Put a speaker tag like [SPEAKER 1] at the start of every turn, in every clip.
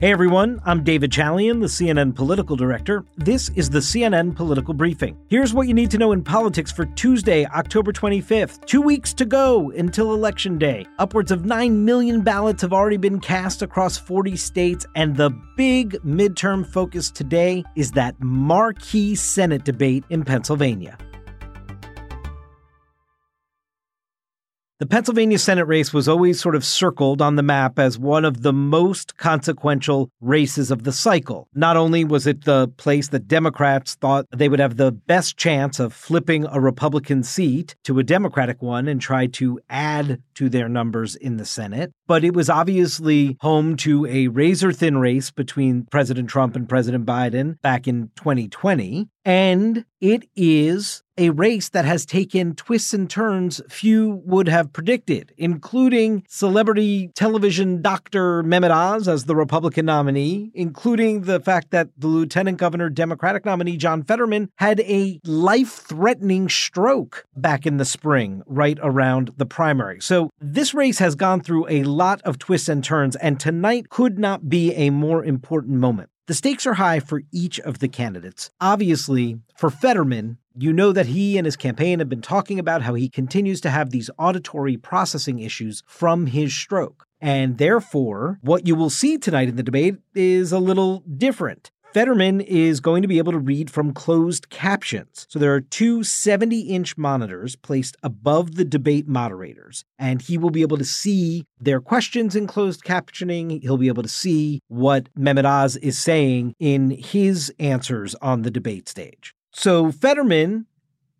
[SPEAKER 1] Hey everyone, I'm David Chalian, the CNN political director. This is the CNN political briefing. Here's what you need to know in politics for Tuesday, October 25th. Two weeks to go until Election Day. Upwards of 9 million ballots have already been cast across 40 states, and the big midterm focus today is that marquee Senate debate in Pennsylvania. The Pennsylvania Senate race was always sort of circled on the map as one of the most consequential races of the cycle. Not only was it the place that Democrats thought they would have the best chance of flipping a Republican seat to a Democratic one and try to add to their numbers in the Senate, but it was obviously home to a razor thin race between President Trump and President Biden back in 2020. And it is a race that has taken twists and turns few would have predicted, including celebrity television doctor Mehmet Oz as the Republican nominee, including the fact that the lieutenant governor Democratic nominee John Fetterman had a life threatening stroke back in the spring, right around the primary. So this race has gone through a lot of twists and turns, and tonight could not be a more important moment. The stakes are high for each of the candidates. Obviously, for Fetterman, you know that he and his campaign have been talking about how he continues to have these auditory processing issues from his stroke. And therefore, what you will see tonight in the debate is a little different. Fetterman is going to be able to read from closed captions. So there are two 70 inch monitors placed above the debate moderators, and he will be able to see their questions in closed captioning. He'll be able to see what Mehmet Oz is saying in his answers on the debate stage. So Fetterman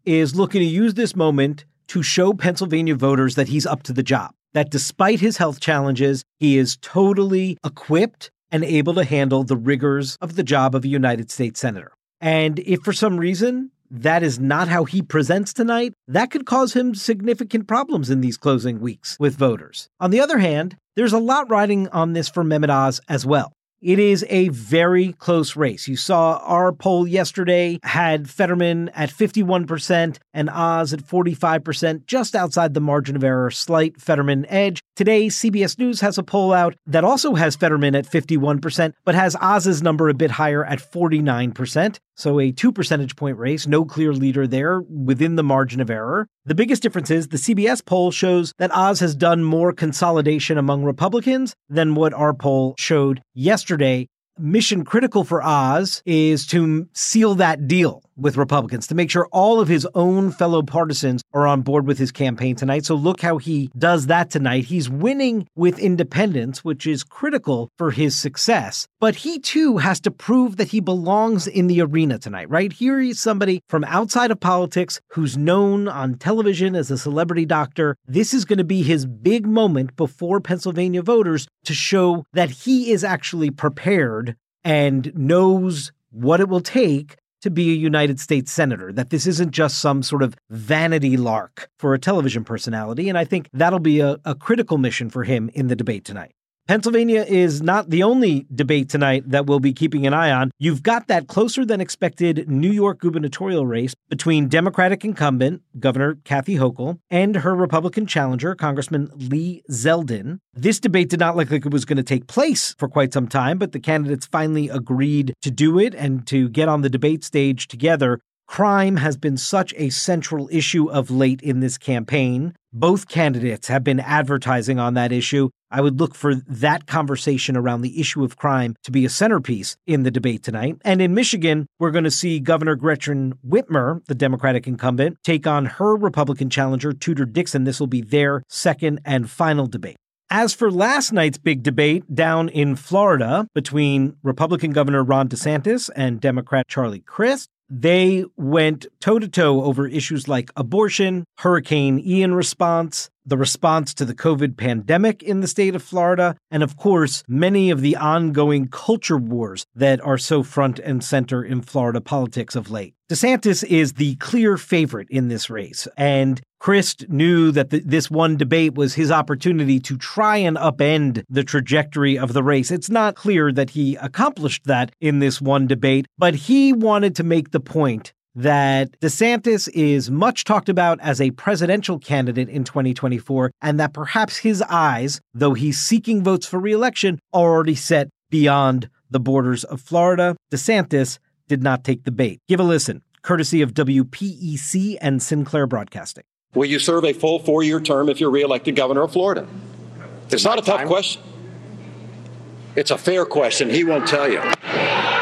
[SPEAKER 1] is looking to use this moment to show Pennsylvania voters that he's up to the job. That despite his health challenges, he is totally equipped and able to handle the rigors of the job of a United States Senator. And if for some reason that is not how he presents tonight, that could cause him significant problems in these closing weeks with voters. On the other hand, there's a lot riding on this for Mehmet Oz as well. It is a very close race. You saw our poll yesterday had Fetterman at 51% and Oz at 45%, just outside the margin of error, slight Fetterman edge. Today, CBS News has a poll out that also has Fetterman at 51%, but has Oz's number a bit higher at 49%. So a two percentage point race, no clear leader there within the margin of error. The biggest difference is the CBS poll shows that Oz has done more consolidation among Republicans than what our poll showed yesterday. Mission critical for Oz is to seal that deal with Republicans to make sure all of his own fellow partisans are on board with his campaign tonight. So look how he does that tonight. He's winning with independents, which is critical for his success. But he too has to prove that he belongs in the arena tonight, right? Here he's somebody from outside of politics who's known on television as a celebrity doctor. This is going to be his big moment before Pennsylvania voters to show that he is actually prepared and knows what it will take to be a United States Senator, that this isn't just some sort of vanity lark for a television personality. And I think that'll be a, a critical mission for him in the debate tonight. Pennsylvania is not the only debate tonight that we'll be keeping an eye on. You've got that closer than expected New York gubernatorial race between Democratic incumbent Governor Kathy Hochul and her Republican challenger, Congressman Lee Zeldin. This debate did not look like it was going to take place for quite some time, but the candidates finally agreed to do it and to get on the debate stage together Crime has been such a central issue of late in this campaign. Both candidates have been advertising on that issue. I would look for that conversation around the issue of crime to be a centerpiece in the debate tonight. And in Michigan, we're going to see Governor Gretchen Whitmer, the Democratic incumbent, take on her Republican challenger, Tudor Dixon. This will be their second and final debate. As for last night's big debate down in Florida between Republican Governor Ron DeSantis and Democrat Charlie Crist, they went toe to toe over issues like abortion, Hurricane Ian response, the response to the COVID pandemic in the state of Florida, and of course, many of the ongoing culture wars that are so front and center in Florida politics of late. DeSantis is the clear favorite in this race, and Crist knew that the, this one debate was his opportunity to try and upend the trajectory of the race. It's not clear that he accomplished that in this one debate, but he wanted to make the point that DeSantis is much talked about as a presidential candidate in 2024, and that perhaps his eyes, though he's seeking votes for reelection, are already set beyond the borders of Florida. DeSantis did not take the bait. Give a listen, courtesy of WPEC and Sinclair Broadcasting.
[SPEAKER 2] Will you serve a full four year term if you're reelected governor of Florida? It's not a tough question. It's a fair question. He won't tell you.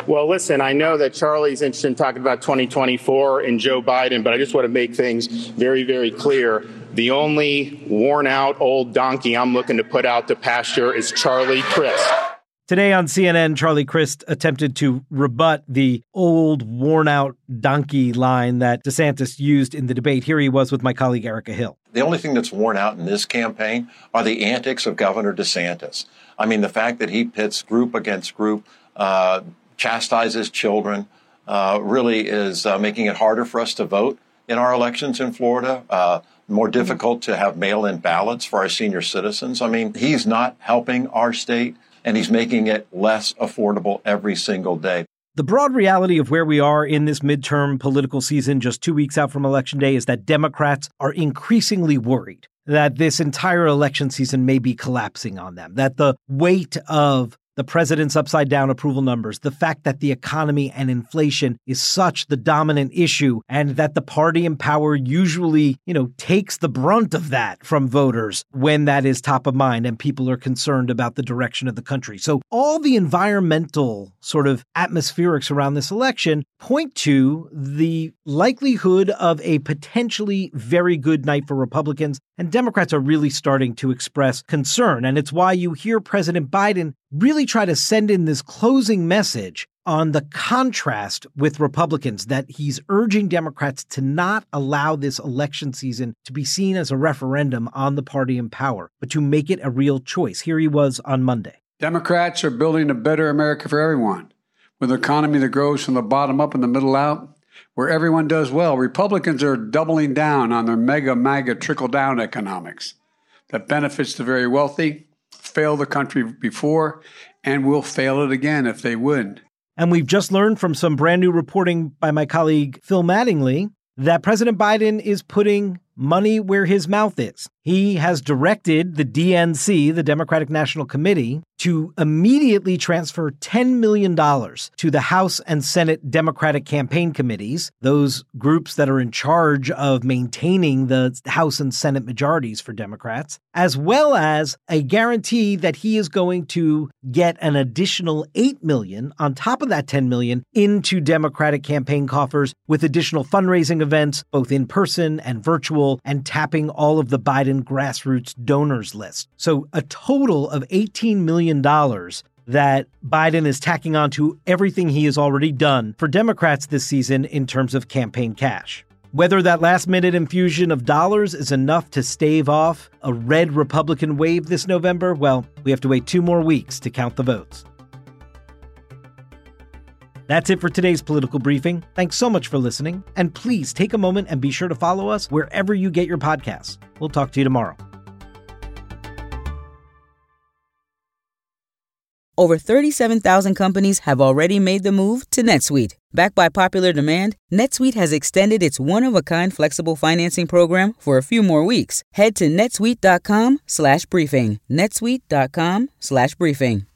[SPEAKER 3] Well, listen, I know that Charlie's interested in talking about 2024 and Joe Biden, but I just want to make things very, very clear. The only worn out old donkey I'm looking to put out to pasture is Charlie Crist.
[SPEAKER 1] Today on CNN, Charlie Crist attempted to rebut the old, worn out donkey line that DeSantis used in the debate. Here he was with my colleague Erica Hill.
[SPEAKER 4] The only thing that's worn out in this campaign are the antics of Governor DeSantis. I mean, the fact that he pits group against group, uh, chastises children, uh, really is uh, making it harder for us to vote in our elections in Florida. Uh, more difficult to have mail in ballots for our senior citizens. I mean, he's not helping our state and he's making it less affordable every single day.
[SPEAKER 1] The broad reality of where we are in this midterm political season, just two weeks out from Election Day, is that Democrats are increasingly worried that this entire election season may be collapsing on them, that the weight of the president's upside down approval numbers, the fact that the economy and inflation is such the dominant issue, and that the party in power usually, you know, takes the brunt of that from voters when that is top of mind and people are concerned about the direction of the country. So all the environmental sort of atmospherics around this election point to the likelihood of a potentially very good night for Republicans. And Democrats are really starting to express concern. And it's why you hear President Biden really try to send in this closing message on the contrast with Republicans that he's urging Democrats to not allow this election season to be seen as a referendum on the party in power, but to make it a real choice. Here he was on Monday.
[SPEAKER 5] Democrats are building a better America for everyone, with an economy that grows from the bottom up and the middle out, where everyone does well. Republicans are doubling down on their mega, MAGA trickle down economics that benefits the very wealthy, failed the country before, and will fail it again if they would.
[SPEAKER 1] And we've just learned from some brand new reporting by my colleague Phil Mattingly that President Biden is putting money where his mouth is. He has directed the DNC, the Democratic National Committee, to immediately transfer $10 million to the House and Senate Democratic campaign committees, those groups that are in charge of maintaining the House and Senate majorities for Democrats, as well as a guarantee that he is going to get an additional 8 million on top of that 10 million into Democratic campaign coffers with additional fundraising events both in person and virtual and tapping all of the Biden grassroots donors list. So a total of 18 million dollars that Biden is tacking on to everything he has already done for Democrats this season in terms of campaign cash. Whether that last minute infusion of dollars is enough to stave off a red Republican wave this November, well, we have to wait two more weeks to count the votes. That's it for today's political briefing. Thanks so much for listening. And please take a moment and be sure to follow us wherever you get your podcasts. We'll talk to you tomorrow.
[SPEAKER 6] Over 37,000 companies have already made the move to NetSuite. Backed by popular demand, NetSuite has extended its one-of-a-kind flexible financing program for a few more weeks. Head to netsuite.com/briefing. netsuite.com/briefing.